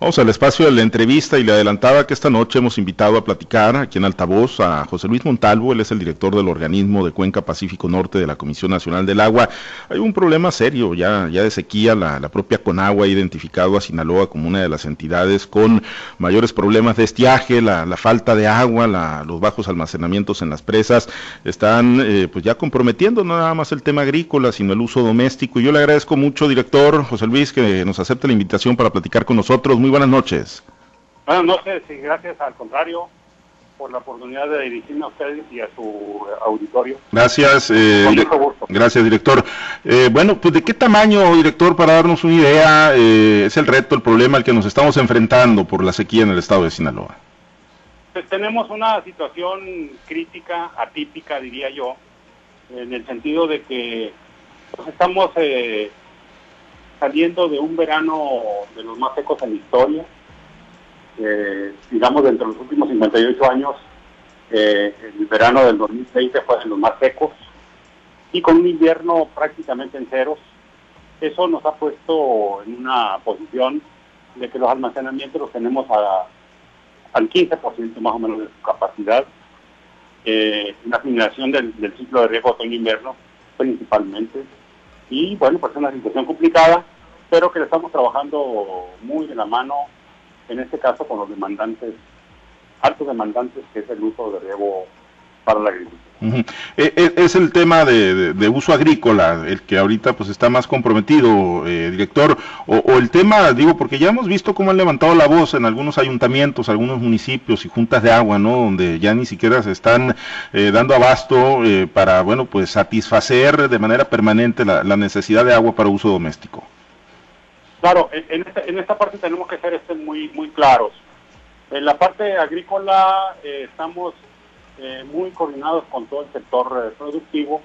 Vamos al espacio de la entrevista y le adelantaba que esta noche hemos invitado a platicar aquí en Altavoz a José Luis Montalvo, él es el director del organismo de Cuenca Pacífico Norte de la Comisión Nacional del Agua. Hay un problema serio ya, ya de sequía, la, propia Conagua ha identificado a Sinaloa como una de las entidades con mayores problemas de estiaje, la, falta de agua, los bajos almacenamientos en las presas, están eh, pues ya comprometiendo no nada más el tema agrícola, sino el uso doméstico. Y yo le agradezco mucho, director José Luis, que nos acepte la invitación para platicar con nosotros buenas noches. Buenas noches y gracias al contrario por la oportunidad de dirigirme a ustedes y a su auditorio. Gracias, eh, gracias director. Eh, bueno, pues de qué tamaño, director, para darnos una idea, eh, es el reto, el problema al que nos estamos enfrentando por la sequía en el estado de Sinaloa. Pues tenemos una situación crítica, atípica, diría yo, en el sentido de que pues, estamos eh, saliendo de un verano de los más secos en la historia. Eh, digamos, dentro de los últimos 58 años, eh, el verano del 2020 fue de los más secos y con un invierno prácticamente en ceros. Eso nos ha puesto en una posición de que los almacenamientos los tenemos a, al 15% más o menos de su capacidad. Eh, la generación del, del ciclo de riego otoño-invierno principalmente y bueno, pues es una situación complicada, pero que le estamos trabajando muy de la mano, en este caso con los demandantes, altos demandantes, que es el uso de riego para la agricultura. E, e, es el tema de, uso agrícola el que ahorita pues está más comprometido, eh, director, o, el tema, digo, porque ya hemos visto cómo han levantado la voz en algunos ayuntamientos, algunos municipios y juntas de agua, ¿no? Donde ya ni siquiera se están eh, dando abasto eh, para, bueno, pues satisfacer de manera permanente la, necesidad de agua para uso doméstico. Claro, en esta, en esta parte tenemos que ser este muy, muy claros. En la parte agrícola estamos eh, muy coordinados con todo el sector eh, productivo,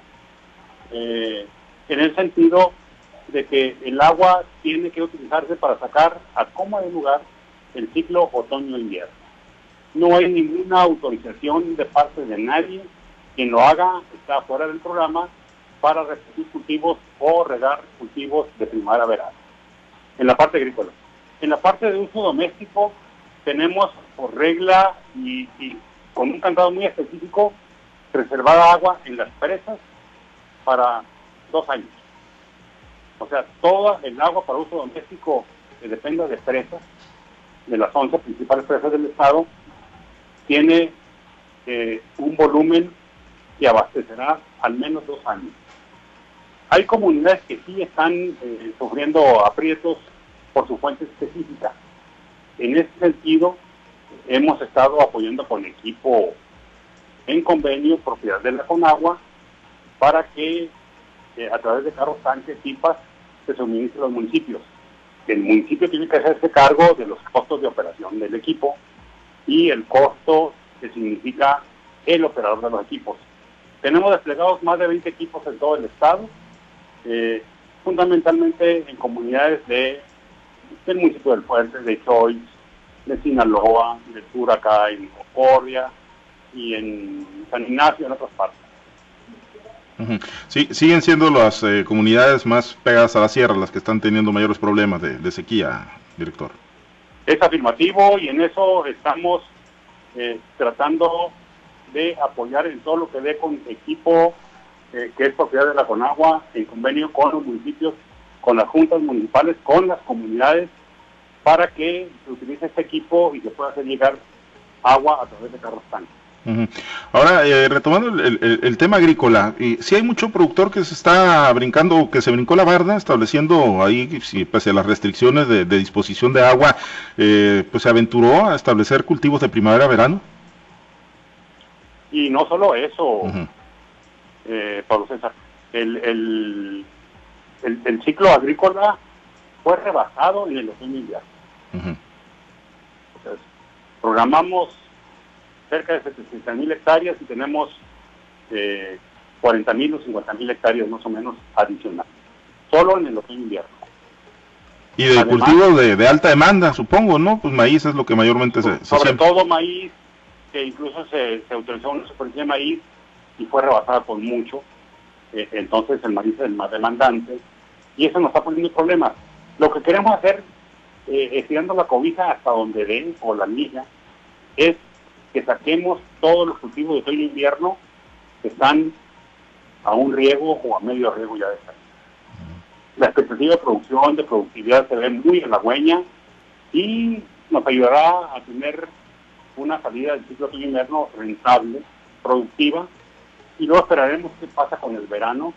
eh, en el sentido de que el agua tiene que utilizarse para sacar a cómo de lugar el ciclo otoño-invierno. No hay ninguna autorización de parte de nadie quien lo haga, está fuera del programa, para repetir cultivos o regar cultivos de primavera-verano, en la parte agrícola. En la parte de uso doméstico tenemos por regla y con un cantado muy específico, reservada agua en las presas para dos años. O sea, toda el agua para uso doméstico que dependa de presas, de las 11 principales presas del Estado, tiene eh, un volumen que abastecerá al menos dos años. Hay comunidades que sí están eh, sufriendo aprietos por su fuente específica. En ese sentido, hemos estado apoyando con equipo en convenio, propiedad de la Conagua, para que eh, a través de carros tanques, pipas, se suministre a los municipios. El municipio tiene que hacerse cargo de los costos de operación del equipo y el costo que significa el operador de los equipos. Tenemos desplegados más de 20 equipos en todo el estado, eh, fundamentalmente en comunidades de, del municipio del Fuerte, de Choice, de Sinaloa, del sur acá en Concordia y en San Ignacio, en otras partes. Sí, siguen siendo las eh, comunidades más pegadas a la sierra las que están teniendo mayores problemas de, sequía, director. Es afirmativo y en eso estamos eh, tratando de apoyar en todo lo que dé con equipo eh, que es propiedad de la Conagua, en convenio con los municipios, con las juntas municipales, con las comunidades para que se utilice este equipo y se pueda hacer llegar agua a través de carros tanques. Ahora, eh, retomando el, tema agrícola, si hay mucho productor que se está brincando, que se brincó la barda, estableciendo ahí, si, pese a las restricciones de, disposición de agua, eh, pues se aventuró a establecer cultivos de primavera-verano. Y no solo eso, eh, Pablo César, el, el, ciclo agrícola fue rebasado en el programamos cerca de 700 mil hectáreas y tenemos eh, 40 mil o 50 mil hectáreas más o menos adicionales, solo en el otoño invierno. Y de cultivo de, alta demanda, supongo, ¿no? Pues maíz es lo que mayormente se... Sobre todo maíz, que incluso se, autorizó una superficie de maíz y fue rebasada por mucho. Eh, entonces el maíz es el más demandante y eso nos está poniendo problemas. Lo que queremos hacer eh, estirando la cobija hasta donde den o la milla, es que saquemos todos los cultivos de otoño e invierno que están a un riego o a medio riego ya de estar. La expectativa de producción, de productividad se ve muy halagüeña y nos ayudará a tener una salida del ciclo otoño e invierno rentable, productiva, y luego esperaremos qué pasa con el verano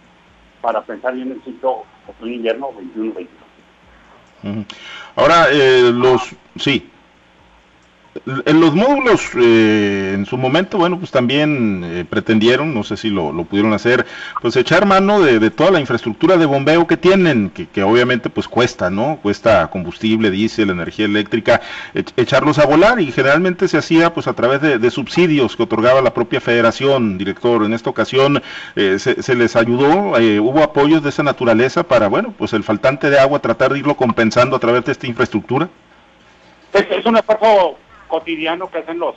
para pensar bien el ciclo otoño-invierno 21-22. Ahora, eh, los, sí, en los módulos, eh, en su momento, bueno, pues también eh, pretendieron, no sé si lo, pudieron hacer, pues echar mano de, toda la infraestructura de bombeo que tienen, que, obviamente pues cuesta, ¿no? Cuesta combustible, diésel, energía eléctrica, echarlos a volar y generalmente se hacía pues a través de, subsidios que otorgaba la propia federación, director. En esta ocasión eh, se, les ayudó, hubo apoyos de esa naturaleza para, bueno, pues el faltante de agua, tratar de irlo compensando a través de esta infraestructura. Es, es un esfuerzo cotidiano que hacen los,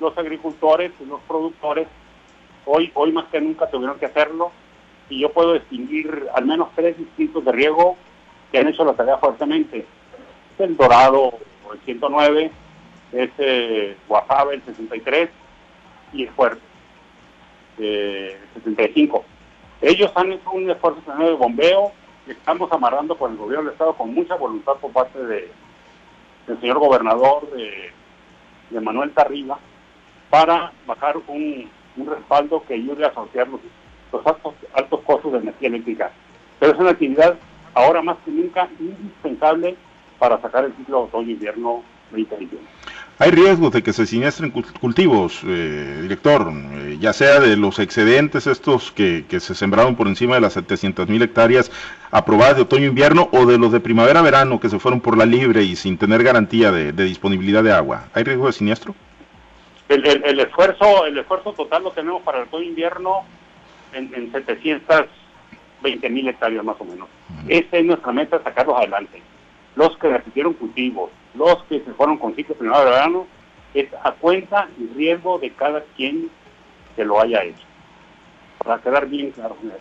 los agricultores, los productores. Hoy, hoy más que nunca tuvieron que hacerlo y yo puedo distinguir al menos tres distritos de riego que han hecho la tarea fuertemente. El Dorado, el 109, es eh, el 63 y el Fuerte, eh, el 75. Ellos han hecho un esfuerzo de bombeo, estamos amarrando con el gobierno del Estado con mucha voluntad por parte de, del señor gobernador, de de Manuel Tarriba para bajar un, respaldo que ayude a asociar los, altos, altos costos de energía eléctrica. Pero es una actividad ahora más que nunca indispensable para sacar el ciclo otoño-invierno 2021. Hay riesgos de que se siniestren cultivos, eh, director, eh, ya sea de los excedentes estos que, se sembraron por encima de las 700 mil hectáreas aprobadas de otoño-invierno o de los de primavera-verano que se fueron por la libre y sin tener garantía de, disponibilidad de agua. ¿Hay riesgo de siniestro? El, esfuerzo el esfuerzo total lo tenemos para el otoño-invierno en, en 720 mil hectáreas más o menos. Esa es nuestra meta, sacarlos adelante. Los que repitieron cultivos, los que se fueron con ciclo primavera-verano, es a cuenta y riesgo de cada quien que lo haya hecho. Para quedar bien claro con eso.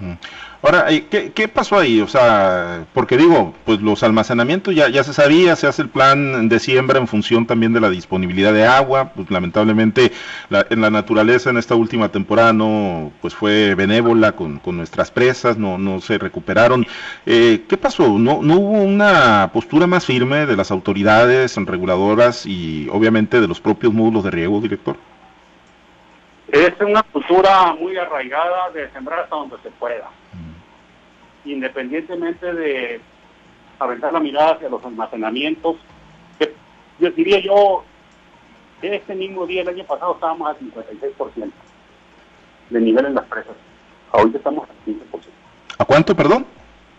Mm. Ahora, ¿qué, ¿qué, pasó ahí? O sea, porque digo, pues los almacenamientos ya, ya se sabía, se hace el plan de siembra en función también de la disponibilidad de agua, pues lamentablemente en la naturaleza en esta última temporada no, pues fue benévola con, con nuestras presas, no, no se recuperaron. Eh, ¿Qué pasó? ¿No, ¿No hubo una postura más firme de las autoridades reguladoras y obviamente de los propios módulos de riego, director? Es una cultura muy arraigada de sembrar hasta donde se pueda. Independientemente de aventar la mirada hacia los almacenamientos, que yo diría yo, este mismo día el año pasado estábamos al 56% de nivel en las presas. Ahorita estamos al 15%. ¿A cuánto, perdón?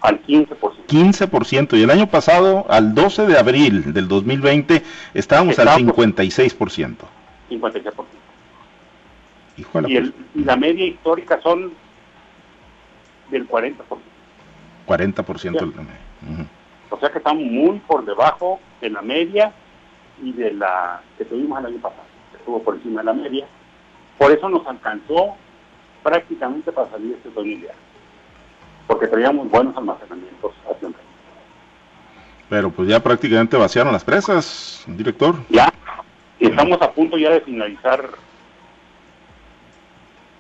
Al 15%. 15%. Y el año pasado, al 12 de abril del 2020, estábamos, al 56%. 56% y, la media histórica son del 40%. 40% del O sea que estamos muy por debajo de la media y de la que tuvimos el año pasado, que estuvo por encima de la media. Por eso nos alcanzó prácticamente para salir este otoño porque teníamos buenos almacenamientos hacia Pero pues ya prácticamente vaciaron las presas, director. Ya, estamos a punto ya de finalizar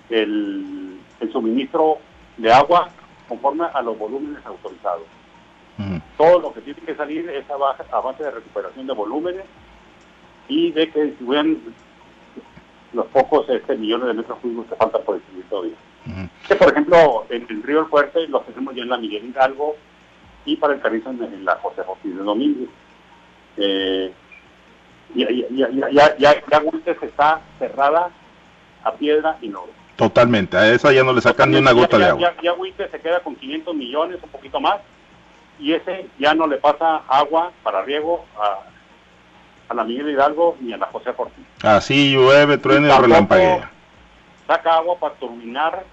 el, suministro de agua conforme a los volúmenes autorizados. Todo lo que tiene que salir es a base, de recuperación de volúmenes y de que distribuyan los pocos este, millones de metros cúbicos que faltan por distribuir todavía. que, por ejemplo, en el río El Fuerte lo tenemos ya en la Miguel Hidalgo y para el Carrizo en, la José José de Domínguez. Eh, ya, ya, ya, ya, ya, está cerrada a piedra y no Totalmente, a esa ya no le sacan ni una gota de agua. Ya, ya, se queda con 500 millones, un poquito más, y ese ya no le pasa agua para riego a, a la Miguel Hidalgo ni a la José Ortiz. Así llueve, truene y relampaguea. Saca agua para turbinar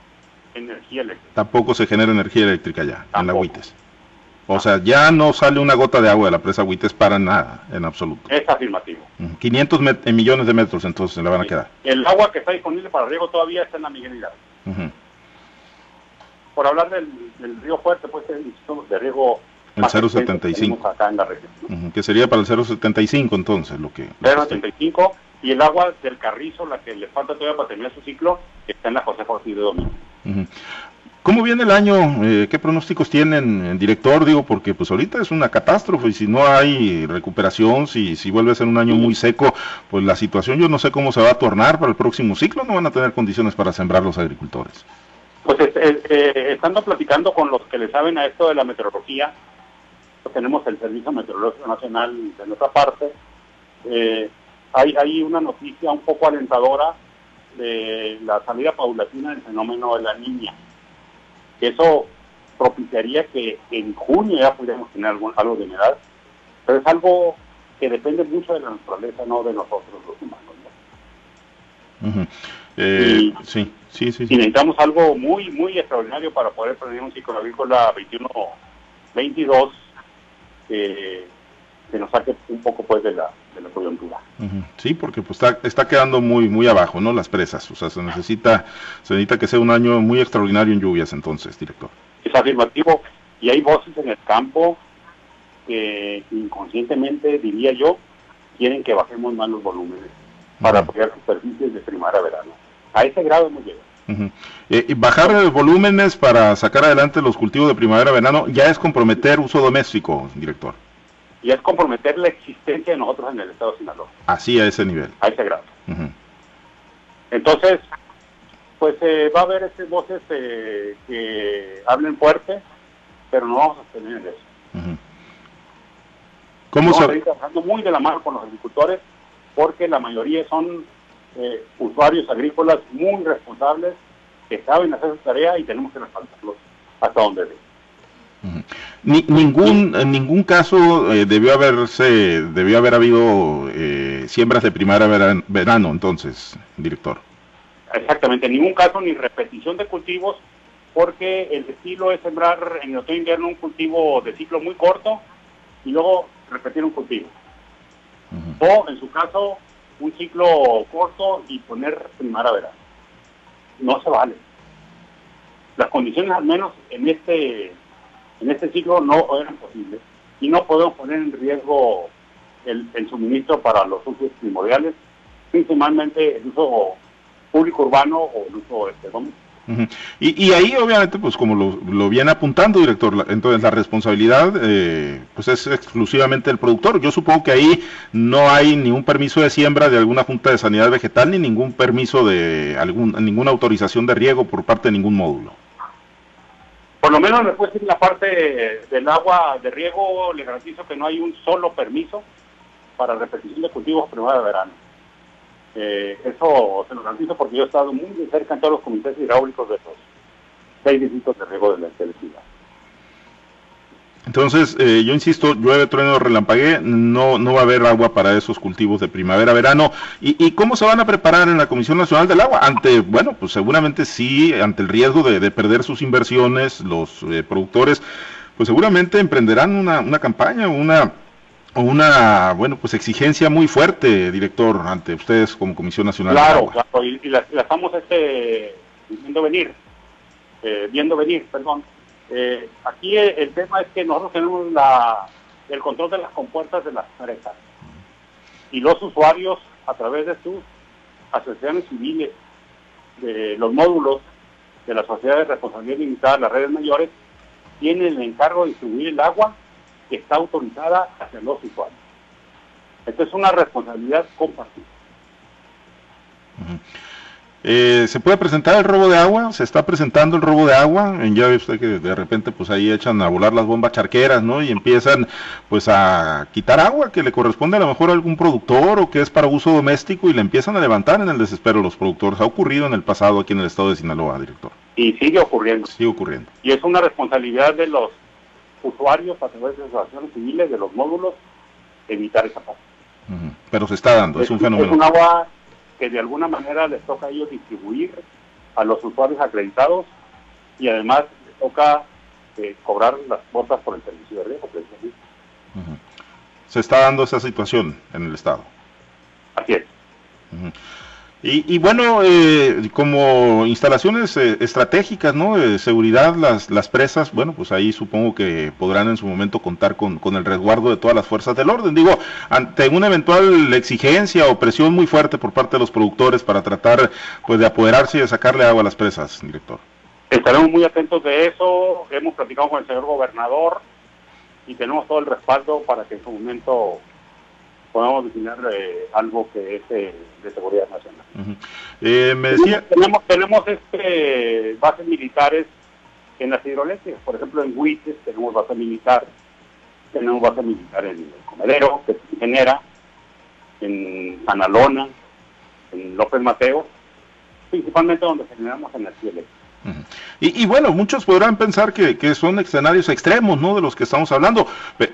energía eléctrica. Tampoco se genera energía eléctrica ya, en la Huites. O sea, ya no sale una gota de agua de la presa Huites para nada, en absoluto. Es afirmativo. 500 millones de metros entonces se le van a quedar. El agua que está disponible para riego todavía está en la Miguel Por hablar del, río Fuerte, pues el de riego El 075. Acá en la región. Que sería para el 075 entonces lo que... 075 y el agua del Carrizo, la que le falta todavía para terminar su ciclo, está en la José Ortiz de Domingo. ¿Cómo viene el año? Eh, ¿Qué pronósticos tienen, director? Digo, porque pues ahorita es una catástrofe y si no hay recuperación, si, si vuelve a ser un año muy seco, pues la situación yo no sé cómo se va a tornar para el próximo ciclo, no van a tener condiciones para sembrar los agricultores. Pues eh, estando platicando con los que le saben a esto de la meteorología, tenemos el Servicio Meteorológico Nacional de nuestra parte, eh, hay, hay una noticia un poco alentadora de la salida paulatina del fenómeno de la niña que eso propiciaría que en junio ya pudiéramos tener algo, algo de humedad, pero es algo que depende mucho de la naturaleza, no de nosotros los humanos. Eh, sí, sí, sí, Y necesitamos algo muy, muy extraordinario para poder prevenir un ciclo agrícola 21-22 que nos saque un poco pues de la, de la coyuntura. Sí, porque pues está, está quedando muy muy abajo, ¿no? Las presas, o sea, se necesita se necesita que sea un año muy extraordinario en lluvias entonces, director. Es afirmativo y hay voces en el campo que inconscientemente, diría yo, quieren que bajemos más los volúmenes para apoyar superficies de primavera-verano. A ese grado hemos llegado. Eh, y bajar volúmenes para sacar adelante los cultivos de primavera-verano ya es comprometer uso doméstico, director y es comprometer la existencia de nosotros en el Estado de Sinaloa. Así a ese nivel. A ese grado. Entonces, pues eh, va a haber esas voces eh, que hablen fuerte, pero no vamos a tener eso. Uh ¿Cómo se... a trabajando muy de la mano con los agricultores, porque la mayoría son eh, usuarios agrícolas muy responsables que saben hacer su tarea y tenemos que respaldarlos hasta donde. Ni, ningún, en ningún caso eh, debió haberse, debió haber habido eh, siembras de primavera verano, entonces, director. Exactamente, en ningún caso ni repetición de cultivos, porque el estilo es sembrar en el otoño invierno un cultivo de ciclo muy corto y luego repetir un cultivo. O en su caso, un ciclo corto y poner primavera verano. No se vale. Las condiciones, al menos en este en este ciclo no eran posibles y no podemos poner en riesgo el, suministro para los usos primordiales, principalmente el uso público urbano o el uso este, y, y, ahí obviamente, pues como lo, viene apuntando, director, entonces la responsabilidad eh, pues es exclusivamente del productor. Yo supongo que ahí no hay ni un permiso de siembra de alguna Junta de Sanidad Vegetal ni ningún permiso de algún, ninguna autorización de riego por parte de ningún módulo. Por lo menos después en la parte del agua de riego le garantizo que no hay un solo permiso para repetición de cultivos primavera-verano. Eh, eso se lo garantizo porque yo he estado muy de cerca en todos los comités hidráulicos de los seis distritos de riego de la ciudad. Entonces, eh, yo insisto, llueve, trueno, relampagué, no, no va a haber agua para esos cultivos de primavera-verano. ¿Y, cómo se van a preparar en la Comisión Nacional del Agua? Ante, bueno, pues seguramente sí, ante el riesgo de, perder sus inversiones, los eh, productores, pues seguramente emprenderán una, una campaña, una una, bueno, pues exigencia muy fuerte, director, ante ustedes como Comisión Nacional del Agua. Claro, y, y la, estamos este, viendo venir, eh, viendo venir, perdón eh, aquí el, tema es que nosotros tenemos el control de las compuertas de las empresas y los usuarios a través de sus asociaciones civiles, de los módulos de la sociedad de responsabilidad limitada, las redes mayores, tienen el encargo de distribuir el agua que está autorizada hacia los usuarios. Esta es una responsabilidad compartida. Eh, ¿Se puede presentar el robo de agua? ¿Se está presentando el robo de agua? Ya ve usted que de repente pues ahí echan a volar las bombas charqueras, ¿no? Y empiezan pues a quitar agua que le corresponde a lo mejor a algún productor o que es para uso doméstico y le empiezan a levantar en el desespero los productores. Ha ocurrido en el pasado aquí en el estado de Sinaloa, director. Y sigue ocurriendo. Sigue ocurriendo. Y es una responsabilidad de los usuarios a través de asociaciones civiles, de los módulos, evitar esa parte. Pero se está dando, es, un fenómeno. Es un agua que de alguna manera les toca a ellos distribuir a los usuarios acreditados y además les toca eh, cobrar las cuotas por el servicio de riesgo. Se está dando esa situación en el Estado. Así es. Y, bueno, eh, como instalaciones eh, estratégicas, ¿no? De seguridad, las, las presas, bueno, pues ahí supongo que podrán en su momento contar con, con el resguardo de todas las fuerzas del orden. Digo, ante una eventual exigencia o presión muy fuerte por parte de los productores para tratar, pues, de apoderarse y de sacarle agua a las presas, director. Estaremos muy atentos de eso. Hemos platicado con el señor gobernador y tenemos todo el respaldo para que en su momento podamos definir eh, algo que es eh, de seguridad nacional. Eh, me decía... Tenemos, tenemos este, bases militares en las hidroeléctricas, por ejemplo en Huites tenemos base militar, tenemos base militar en el Comedero, que se genera, en Sanalona, en López Mateo, principalmente donde generamos energía eléctrica. Y, bueno, muchos podrán pensar que, son escenarios extremos, ¿no? De los que estamos hablando,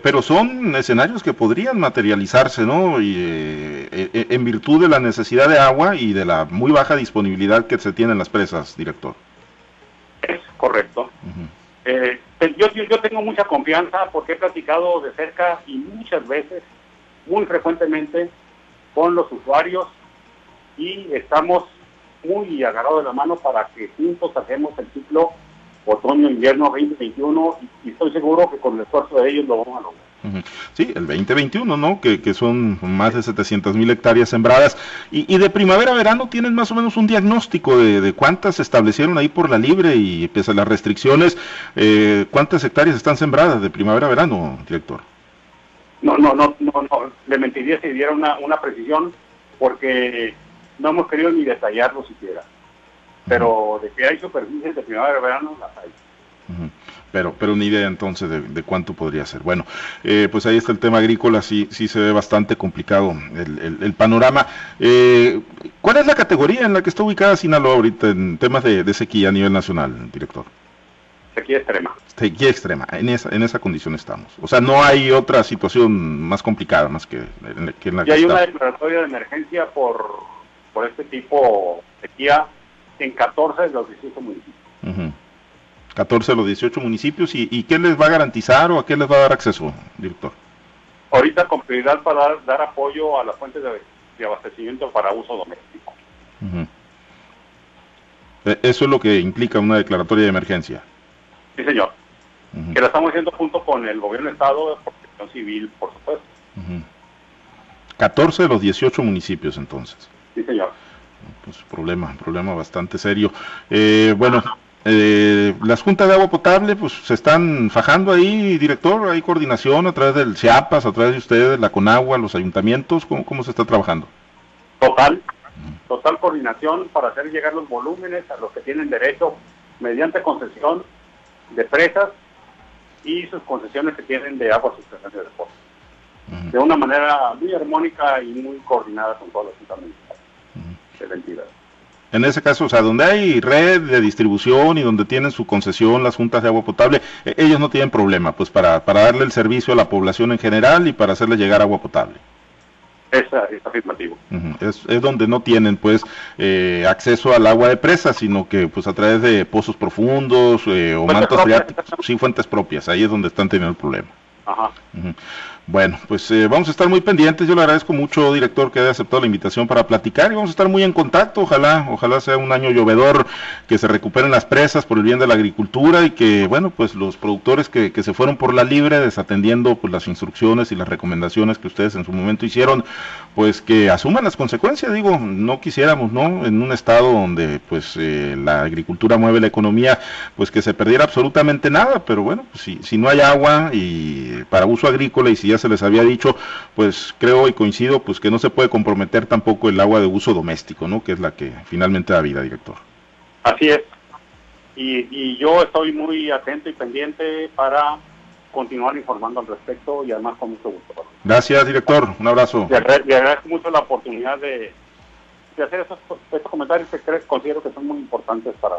pero son escenarios que podrían materializarse, ¿no? Y, eh, eh, en virtud de la necesidad de agua y de la muy baja disponibilidad que se tiene en las presas, director. Es correcto. Eh, yo, yo tengo mucha confianza porque he platicado de cerca y muchas veces, muy frecuentemente, con los usuarios y estamos muy agarrado de la mano para que juntos hacemos el ciclo otoño-invierno 2021 y, estoy seguro que con el esfuerzo de ellos lo vamos a lograr. Sí, el 2021, ¿no? Que, que son más de 700 mil hectáreas sembradas. Y, de primavera-verano tienen más o menos un diagnóstico de, de, cuántas se establecieron ahí por la libre y pese a las restricciones, eh, ¿cuántas hectáreas están sembradas de primavera-verano, director? No, no, no, no, no, le mentiría si diera una, una precisión porque no hemos querido ni detallarlo siquiera. Pero de que hay superficies de primavera y verano, las hay. Pero, pero ni idea entonces de, cuánto podría ser. Bueno, eh, pues ahí está el tema agrícola, sí, sí se ve bastante complicado el, panorama. Eh, ¿Cuál es la categoría en la que está ubicada Sinaloa ahorita en temas de, sequía a nivel nacional, director? Sequía extrema. Sequía extrema, en esa, en esa condición estamos. O sea, no hay otra situación más complicada más que, en, que en la y hay una declaratoria de emergencia por por este tipo de sequía en 14 de los 18 municipios. 14 de los 18 municipios. ¿Y, qué les va a garantizar o a qué les va a dar acceso, director? Ahorita con prioridad para dar, apoyo a las fuentes de, abastecimiento para uso doméstico. E, eso es lo que implica una declaratoria de emergencia. Sí, señor. Que la estamos haciendo junto con el gobierno de Estado de protección civil, por supuesto. 14 de los 18 municipios entonces. Sí, señor. Pues problema, problema bastante serio. Eh, bueno, eh, las juntas de agua potable, pues se están fajando ahí, director, hay coordinación a través del CIAPAS, a través de ustedes, la CONAGUA, los ayuntamientos, ¿cómo, cómo se está trabajando? Total, total coordinación para hacer llegar los volúmenes a los que tienen derecho mediante concesión de presas y sus concesiones que tienen de agua subterránea de deporte. De una manera muy armónica y muy coordinada con todos los ayuntamientos en ese caso, o sea, donde hay red de distribución y donde tienen su concesión las juntas de agua potable, e, ellos no tienen problema, pues para, para darle el servicio a la población en general y para hacerle llegar agua potable. Es, afirmativo. es, es, donde no tienen pues eh, acceso al agua de presa, sino que pues a través de pozos profundos eh, o mantos freáticos, sí, fuentes propias, ahí es donde están teniendo el problema. Ajá. Bueno, pues eh, vamos a estar muy pendientes. Yo le agradezco mucho, director, que haya aceptado la invitación para platicar y vamos a estar muy en contacto. Ojalá, ojalá sea un año llovedor, que se recuperen las presas por el bien de la agricultura y que, bueno, pues los productores que, se fueron por la libre, desatendiendo pues las instrucciones y las recomendaciones que ustedes en su momento hicieron, pues que asuman las consecuencias. Digo, no quisiéramos, ¿no? En un estado donde pues eh, la agricultura mueve la economía, pues que se perdiera absolutamente nada. Pero bueno, pues, si, si no hay agua y para uso agrícola y si ya se les había dicho, pues creo y coincido, pues que no se puede comprometer tampoco el agua de uso doméstico, ¿no? Que es la que finalmente da vida, director. Así es. Y, yo estoy muy atento y pendiente para continuar informando al respecto y además con mucho gusto. Gracias, director. Un abrazo. Le, agradezco mucho la oportunidad de, hacer estos, comentarios que considero que son muy importantes para,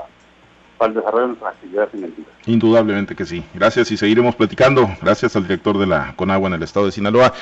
para el desarrollo de nuestras actividades en el Indudablemente que sí. Gracias y seguiremos platicando. Gracias al director de la Conagua en el estado de Sinaloa.